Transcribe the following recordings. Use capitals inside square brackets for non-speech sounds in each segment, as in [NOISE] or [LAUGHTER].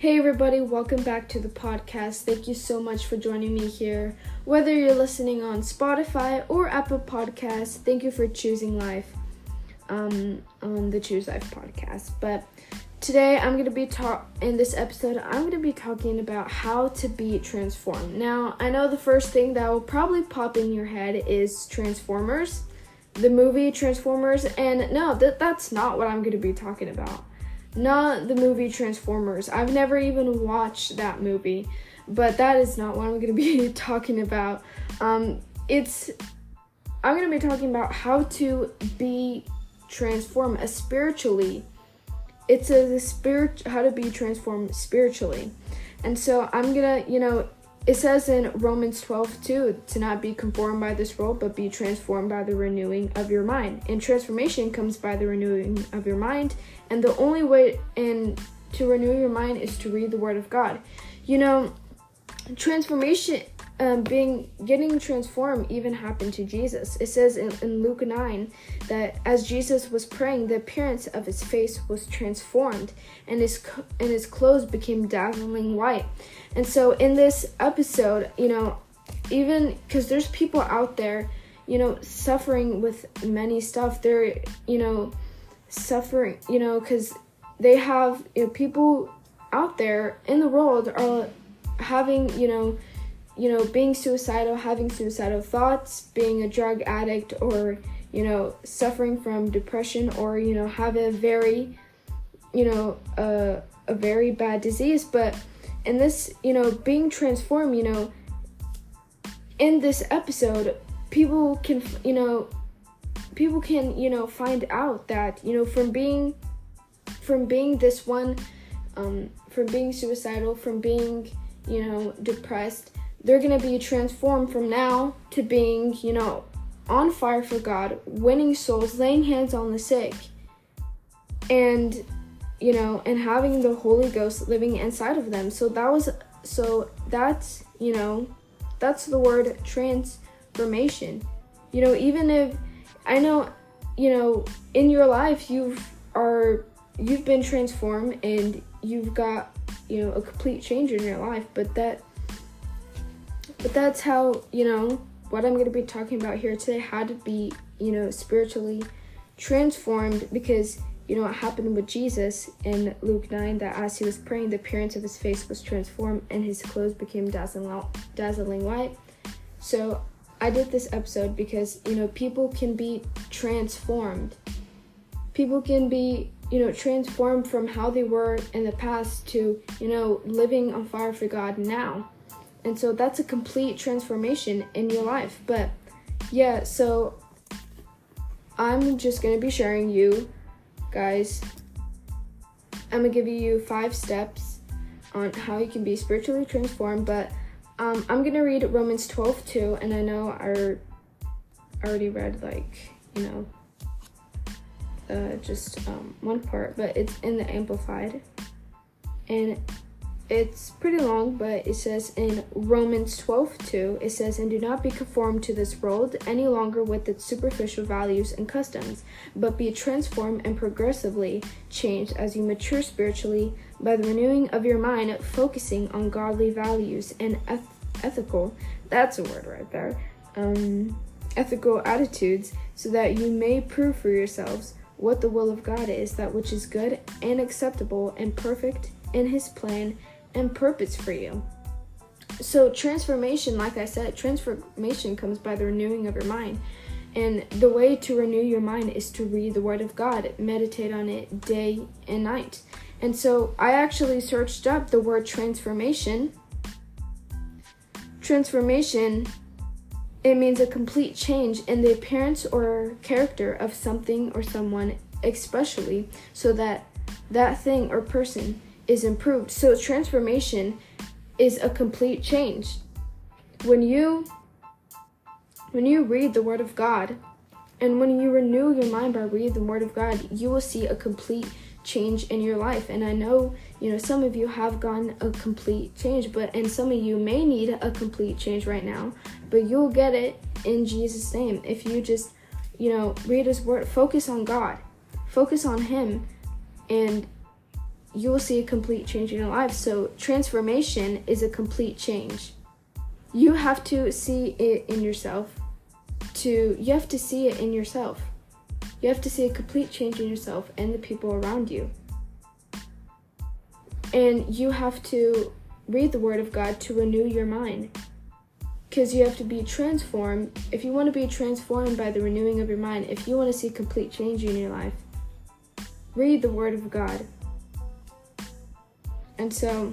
Hey, everybody, welcome back to the podcast. Thank you so much for joining me here. Whether you're listening on Spotify or Apple Podcasts, thank you for choosing life um, on the Choose Life podcast. But today, I'm going to be talk in this episode, I'm going to be talking about how to be transformed. Now, I know the first thing that will probably pop in your head is Transformers, the movie Transformers, and no, that that's not what I'm going to be talking about not the movie Transformers. I've never even watched that movie, but that is not what I'm going to be [LAUGHS] talking about. Um, it's I'm going to be talking about how to be transformed spiritually. It's a spirit how to be transformed spiritually. And so I'm going to, you know, it says in Romans 12 2 to not be conformed by this world, but be transformed by the renewing of your mind. And transformation comes by the renewing of your mind. And the only way in to renew your mind is to read the Word of God. You know, transformation, um, being getting transformed, even happened to Jesus. It says in, in Luke 9 that as Jesus was praying, the appearance of his face was transformed, and his and his clothes became dazzling white. And so in this episode, you know, even because there's people out there, you know, suffering with many stuff. They're, you know, suffering, you know, because they have you know, people out there in the world are having, you know, you know, being suicidal, having suicidal thoughts, being a drug addict, or you know, suffering from depression, or you know, have a very, you know, uh, a very bad disease, but and this, you know, being transformed, you know, in this episode, people can, you know, people can, you know, find out that, you know, from being, from being this one, um, from being suicidal, from being, you know, depressed, they're gonna be transformed from now to being, you know, on fire for God, winning souls, laying hands on the sick, and you know, and having the Holy Ghost living inside of them. So that was so that's, you know, that's the word transformation. You know, even if I know, you know, in your life you've are you've been transformed and you've got, you know, a complete change in your life, but that but that's how, you know, what I'm going to be talking about here today how to be, you know, spiritually transformed because you know what happened with Jesus in Luke 9 that as he was praying, the appearance of his face was transformed and his clothes became dazzling, dazzling white. So I did this episode because, you know, people can be transformed. People can be, you know, transformed from how they were in the past to, you know, living on fire for God now. And so that's a complete transformation in your life. But yeah, so I'm just going to be sharing you guys, I'm gonna give you five steps on how you can be spiritually transformed, but um, I'm gonna read Romans 12 too, and I know I already read like, you know, uh, just um, one part, but it's in the Amplified. And it's pretty long, but it says in Romans 12 2, it says, And do not be conformed to this world any longer with its superficial values and customs, but be transformed and progressively changed as you mature spiritually by the renewing of your mind, focusing on godly values and eth- ethical, that's a word right there, um, ethical attitudes, so that you may prove for yourselves what the will of God is, that which is good and acceptable and perfect in His plan and purpose for you. So, transformation, like I said, transformation comes by the renewing of your mind. And the way to renew your mind is to read the Word of God, meditate on it day and night. And so I actually searched up the word transformation. Transformation, it means a complete change in the appearance or character of something or someone, especially so that that thing or person is improved. So transformation is a complete change. When you when you read the word of God and when you renew your mind by reading the word of God, you will see a complete change in your life. And I know, you know, some of you have gotten a complete change, but and some of you may need a complete change right now, but you'll get it in Jesus name if you just, you know, read his word, focus on God. Focus on him and you will see a complete change in your life. So, transformation is a complete change. You have to see it in yourself. To you have to see it in yourself. You have to see a complete change in yourself and the people around you. And you have to read the word of God to renew your mind. Cuz you have to be transformed. If you want to be transformed by the renewing of your mind, if you want to see complete change in your life, read the word of God. And so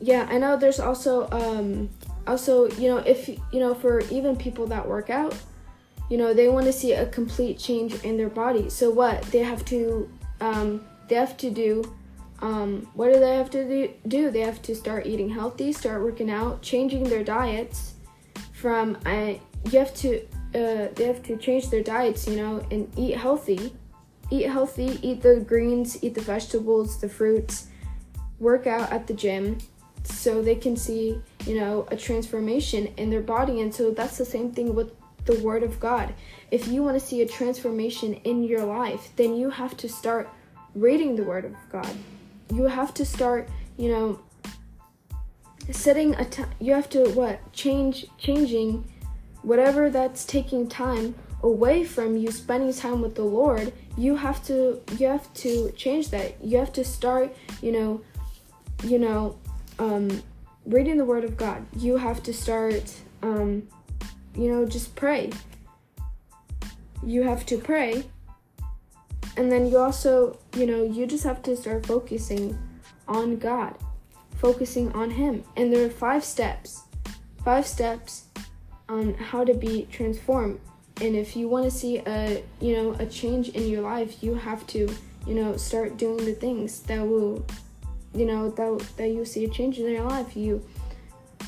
yeah, I know there's also um also, you know, if you know for even people that work out, you know, they want to see a complete change in their body. So what? They have to um they have to do um, what do they have to do? They have to start eating healthy, start working out, changing their diets. From I, you have to, uh, they have to change their diets, you know, and eat healthy. Eat healthy, eat the greens, eat the vegetables, the fruits, work out at the gym, so they can see, you know, a transformation in their body. And so that's the same thing with the Word of God. If you want to see a transformation in your life, then you have to start reading the Word of God you have to start, you know, setting a time. You have to what change changing whatever that's taking time away from you spending time with the Lord. You have to you have to change that. You have to start, you know, you know, um, reading the Word of God. You have to start, um, you know, just pray. You have to pray and then you also, you know, you just have to start focusing on God, focusing on Him. And there are five steps, five steps on how to be transformed. And if you want to see a, you know, a change in your life, you have to, you know, start doing the things that will, you know, that that you see a change in your life. You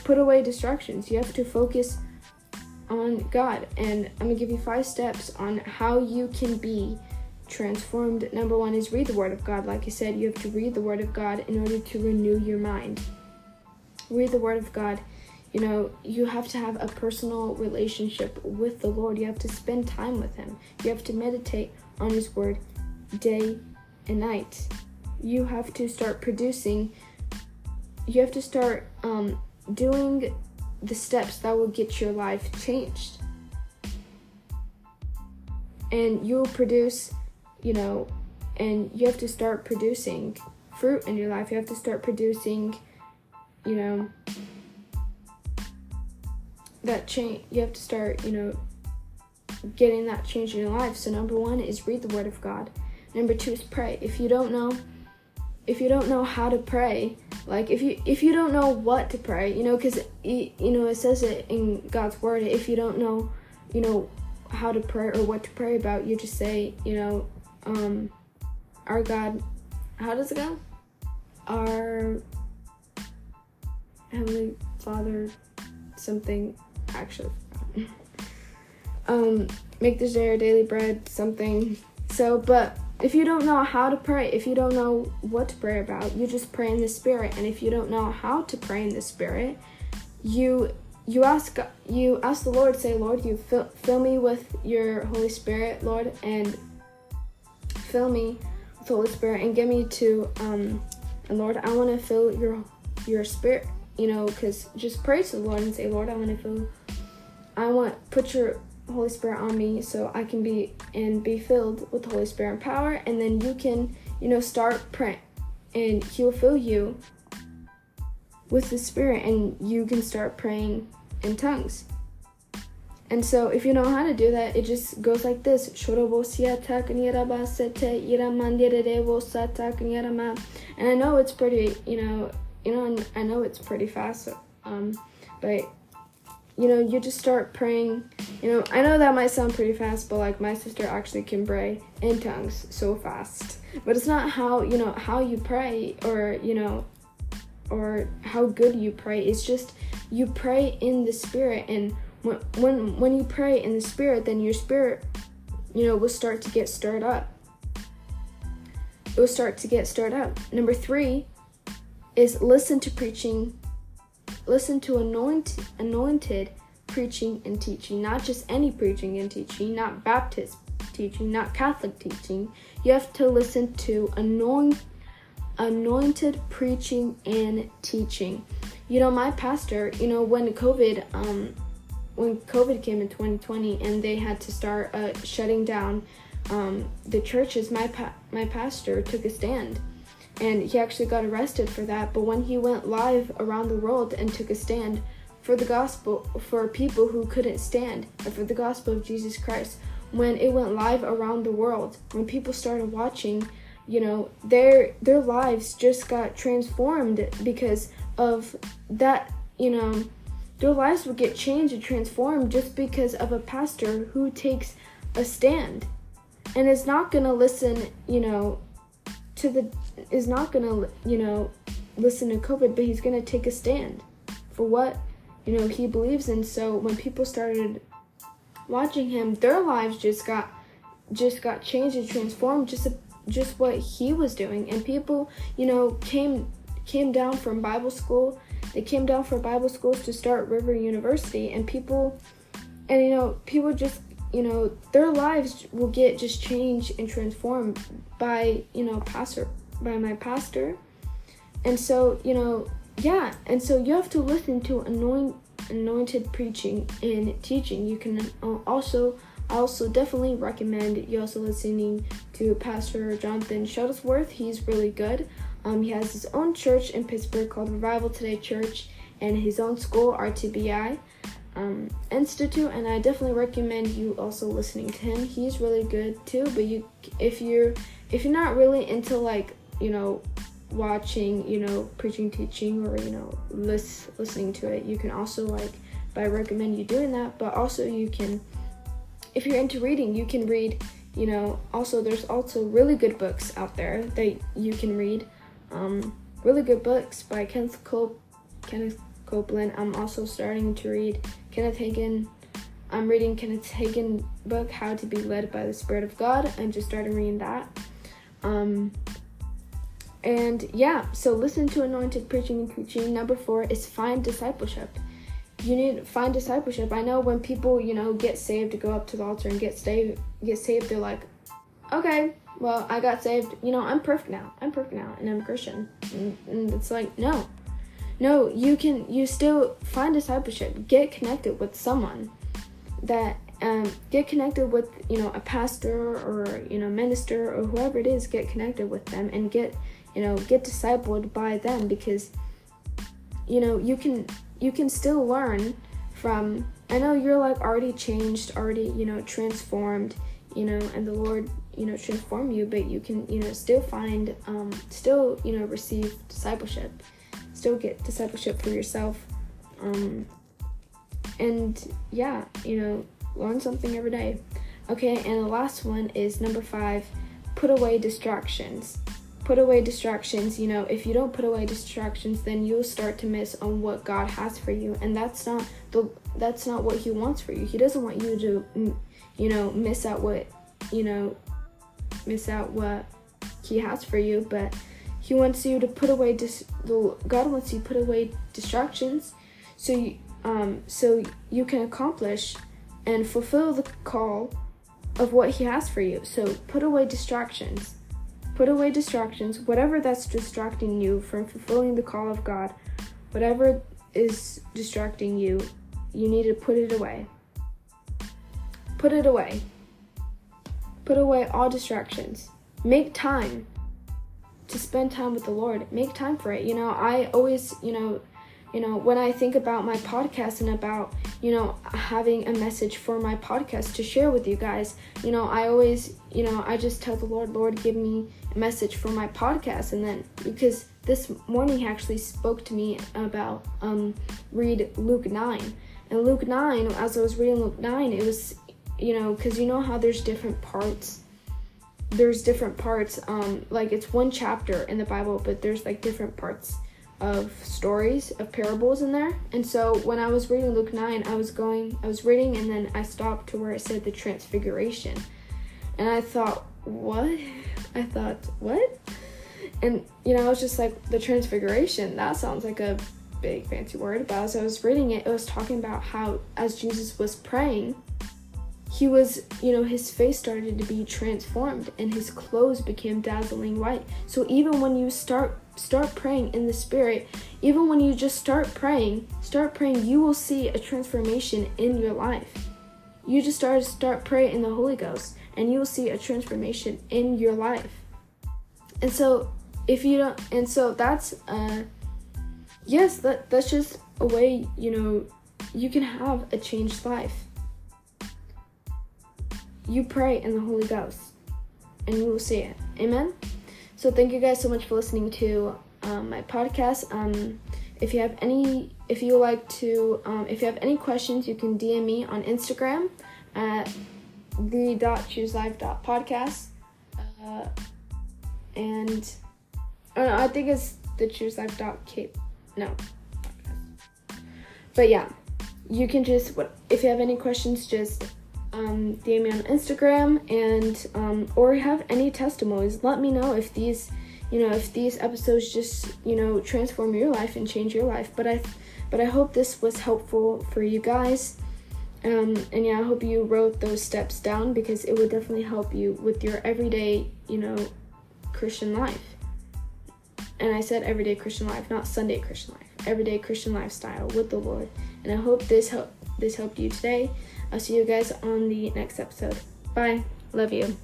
put away distractions. You have to focus on God. And I'm gonna give you five steps on how you can be transformed. Number one is read the Word of God. Like I said, you have to read the Word of God in order to renew your mind. Read the Word of God. You know, you have to have a personal relationship with the Lord. You have to spend time with Him. You have to meditate on His Word day and night. You have to start producing, you have to start um, doing the steps that will get your life changed. And you will produce you know, and you have to start producing fruit in your life. You have to start producing, you know, that change. You have to start, you know, getting that change in your life. So number one is read the Word of God. Number two is pray. If you don't know, if you don't know how to pray, like if you if you don't know what to pray, you know, because you know it says it in God's Word. If you don't know, you know, how to pray or what to pray about, you just say, you know, um, our God, how does it go? Our Heavenly Father, something, actually, [LAUGHS] um, make this day our daily bread, something. So, but if you don't know how to pray, if you don't know what to pray about, you just pray in the Spirit. And if you don't know how to pray in the Spirit, you you ask you ask the Lord, say, Lord, you fill, fill me with your Holy Spirit, Lord, and fill me with Holy Spirit and give me to um and Lord, I want to fill your your spirit, you know, cuz just pray to the Lord and say, Lord, I want to fill I want put your Holy Spirit on me so I can be and be filled with the Holy Spirit and power and then you can, you know, start praying and he'll fill you with the spirit and you can start praying in tongues. And so if you know how to do that, it just goes like this. And I know it's pretty, you know, you know, I know it's pretty fast. Um, but you know, you just start praying. You know, I know that might sound pretty fast, but like my sister actually can pray in tongues so fast. But it's not how, you know, how you pray or, you know, or how good you pray. It's just you pray in the spirit and when when when you pray in the spirit then your spirit you know will start to get stirred up it will start to get stirred up number three is listen to preaching listen to anointed anointed preaching and teaching not just any preaching and teaching not baptist teaching not catholic teaching you have to listen to anoint anointed preaching and teaching. You know, my pastor, you know, when COVID, um, when COVID came in 2020 and they had to start uh, shutting down um, the churches, my pa- my pastor took a stand, and he actually got arrested for that. But when he went live around the world and took a stand for the gospel for people who couldn't stand, and for the gospel of Jesus Christ, when it went live around the world, when people started watching, you know, their their lives just got transformed because of that, you know, their lives would get changed and transformed just because of a pastor who takes a stand and is not going to listen, you know, to the is not going to, you know, listen to COVID, but he's going to take a stand for what, you know, he believes in. So when people started watching him, their lives just got just got changed and transformed just just what he was doing and people, you know, came came down from Bible school. They came down from Bible schools to start River University and people and you know, people just you know, their lives will get just changed and transformed by, you know, pastor by my pastor. And so, you know, yeah, and so you have to listen to anoint, anointed preaching and teaching. You can also I also definitely recommend you also listening to Pastor Jonathan Shuttlesworth. He's really good. Um, he has his own church in Pittsburgh called Revival Today Church and his own school, RTBI um, Institute, and I definitely recommend you also listening to him. He's really good too. But you, if you're if you're not really into like you know watching you know preaching teaching or you know lis- listening to it you can also like but i recommend you doing that but also you can if you're into reading you can read you know also there's also really good books out there that you can read um, really good books by kenneth, Col- kenneth copeland i'm also starting to read Kenneth Hagin. I'm reading Kenneth Hagin book, How to Be Led by the Spirit of God. I just started reading that. Um, and yeah, so listen to anointed preaching and teaching. Number four is find discipleship. You need to find discipleship. I know when people, you know, get saved to go up to the altar and get saved, get saved, they're like, okay, well, I got saved. You know, I'm perfect now. I'm perfect now, and I'm a Christian. And, and it's like, no, no, you can you still find discipleship. Get connected with someone that um, get connected with you know a pastor or you know minister or whoever it is. Get connected with them and get you know get discipled by them because you know you can you can still learn from. I know you're like already changed, already you know transformed, you know, and the Lord you know transform you, but you can you know still find um, still you know receive discipleship still get discipleship for yourself. Um, and yeah, you know, learn something every day. Okay, and the last one is number five put away distractions. Put away distractions. You know, if you don't put away distractions, then you'll start to miss on what God has for you, and that's not the that's not what He wants for you. He doesn't want you to, you know, miss out what, you know, miss out what He has for you. But he wants you to put away dis- God wants you to put away distractions, so you, um, so you can accomplish and fulfill the call of what He has for you. So put away distractions. Put away distractions, whatever that's distracting you from fulfilling the call of God, whatever is distracting you, you need to put it away. Put it away. Put away all distractions. Make time to spend time with the Lord. Make time for it. You know, I always, you know, you know, when I think about my podcast and about, you know, having a message for my podcast to share with you guys, you know, I always, you know, I just tell the Lord, Lord, give me message for my podcast. And then because this morning he actually spoke to me about um, read Luke 9. And Luke 9, as I was reading Luke 9, it was, you know, because you know how there's different parts there's different parts um like it's one chapter in the bible but there's like different parts of stories of parables in there and so when i was reading luke 9 i was going i was reading and then i stopped to where it said the transfiguration and i thought what i thought what and you know i was just like the transfiguration that sounds like a big fancy word but as i was reading it it was talking about how as jesus was praying he was, you know, his face started to be transformed and his clothes became dazzling white. So even when you start start praying in the spirit, even when you just start praying, start praying, you will see a transformation in your life. You just start start praying in the Holy Ghost and you will see a transformation in your life. And so if you don't and so that's uh yes, that that's just a way, you know, you can have a changed life you pray in the Holy Ghost and you will see it. Amen. So thank you guys so much for listening to um, my podcast. Um, if you have any, if you like to, um, if you have any questions, you can DM me on Instagram at the dot choose life dot podcast. Uh, and oh no, I think it's the choose life dot cape. No. But yeah, you can just if you have any questions, just um, DM me on Instagram and um, or have any testimonies. Let me know if these, you know, if these episodes just you know transform your life and change your life. But I, but I hope this was helpful for you guys. Um, and yeah, I hope you wrote those steps down because it would definitely help you with your everyday, you know, Christian life. And I said everyday Christian life, not Sunday Christian life. Everyday Christian lifestyle with the Lord. And I hope this help this helped you today. I'll see you guys on the next episode. Bye. Love you.